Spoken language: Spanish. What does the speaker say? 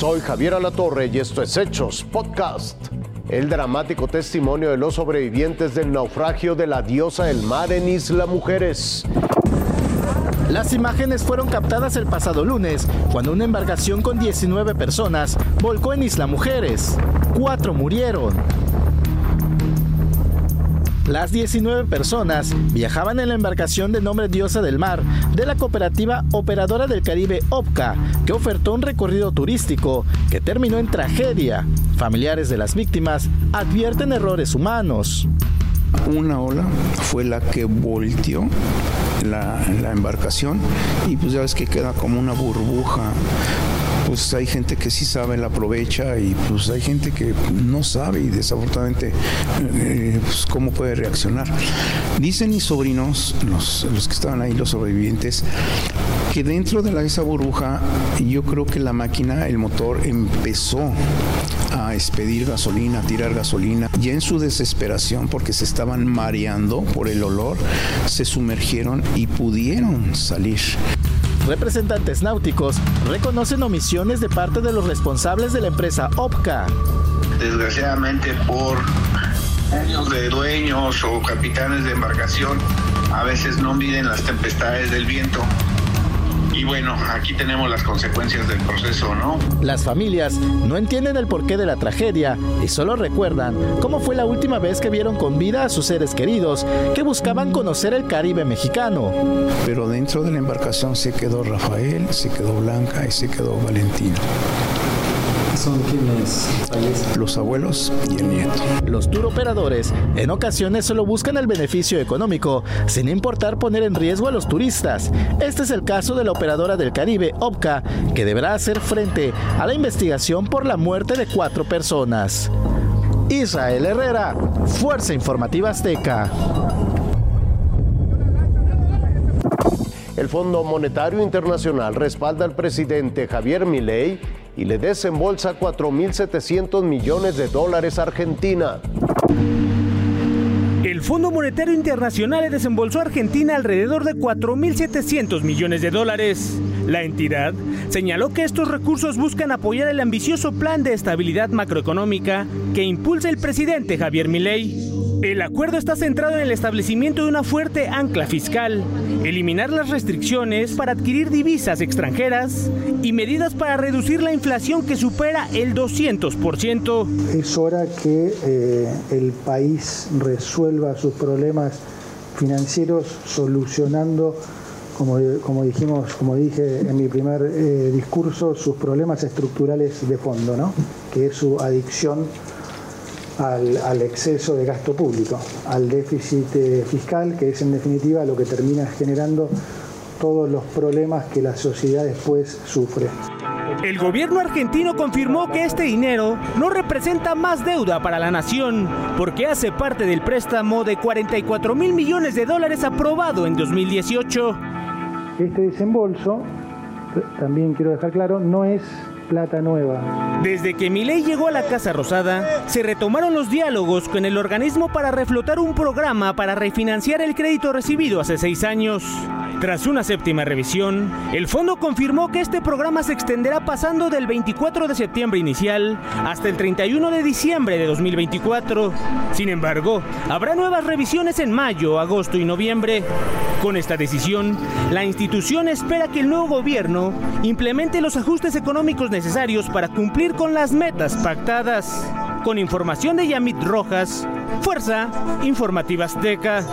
Soy Javier Alatorre y esto es Hechos Podcast. El dramático testimonio de los sobrevivientes del naufragio de la diosa del mar en Isla Mujeres. Las imágenes fueron captadas el pasado lunes, cuando una embarcación con 19 personas volcó en Isla Mujeres. Cuatro murieron. Las 19 personas viajaban en la embarcación de nombre Diosa del Mar de la cooperativa Operadora del Caribe OPCA, que ofertó un recorrido turístico que terminó en tragedia. Familiares de las víctimas advierten errores humanos. Una ola fue la que volteó la, embarcación y pues ya ves que queda como una burbuja pues hay gente que sí sabe, la aprovecha y pues hay gente que no sabe y desafortunadamente eh, pues, cómo puede reaccionar. Dicen mis sobrinos, los, los que estaban ahí, los sobrevivientes, que dentro de esa burbuja yo creo que la máquina, el motor empezó a expedir gasolina, a tirar gasolina. Y en su desesperación, porque se estaban mareando por el olor, se sumergieron y pudieron salir. Representantes náuticos reconocen omisiones de parte de los responsables de la empresa OPCA. Desgraciadamente por años de dueños o capitanes de embarcación, a veces no miden las tempestades del viento y bueno, aquí tenemos las consecuencias del proceso, ¿no? Las familias no entienden el porqué de la tragedia y solo recuerdan cómo fue la última vez que vieron con vida a sus seres queridos que buscaban conocer el Caribe mexicano. Pero dentro de la embarcación se quedó Rafael, se quedó Blanca y se quedó Valentino son quienes Los abuelos y el nieto. Los tour operadores en ocasiones solo buscan el beneficio económico, sin importar poner en riesgo a los turistas. Este es el caso de la operadora del Caribe, OPCA, que deberá hacer frente a la investigación por la muerte de cuatro personas. Israel Herrera, Fuerza Informativa Azteca. El Fondo Monetario Internacional respalda al presidente Javier Milei y le desembolsa 4.700 millones de dólares a Argentina. El Fondo Monetario Internacional le desembolsó a Argentina alrededor de 4.700 millones de dólares. La entidad señaló que estos recursos buscan apoyar el ambicioso plan de estabilidad macroeconómica que impulsa el presidente Javier Milei. El acuerdo está centrado en el establecimiento de una fuerte ancla fiscal, eliminar las restricciones para adquirir divisas extranjeras y medidas para reducir la inflación que supera el 200%. Es hora que eh, el país resuelva sus problemas financieros solucionando como, dijimos, como dije en mi primer eh, discurso, sus problemas estructurales de fondo, ¿no? que es su adicción al, exceso de gasto público, al déficit eh, fiscal, que es en definitiva lo que termina generando todos los problemas que la sociedad después sufre. El gobierno argentino confirmó que este dinero no representa más deuda para la nación, porque hace parte del préstamo de 44 mil millones de dólares aprobado en 2018. Este desembolso, también quiero dejar claro, no es plata nueva. Desde que Milei llegó a la Casa Rosada, se retomaron los diálogos con el organismo para reflotar un programa para refinanciar el crédito recibido hace seis años. Tras una séptima revisión, el fondo confirmó que este programa se extenderá pasando del 24 de septiembre inicial hasta el 31 de diciembre de 2024. Sin embargo, habrá nuevas revisiones en mayo, agosto y noviembre. Con esta decisión, la institución espera que el nuevo gobierno implemente los ajustes económicos necesarios para cumplir con las metas pactadas. Con información de Yamit Rojas, Fuerza Informativa Azteca.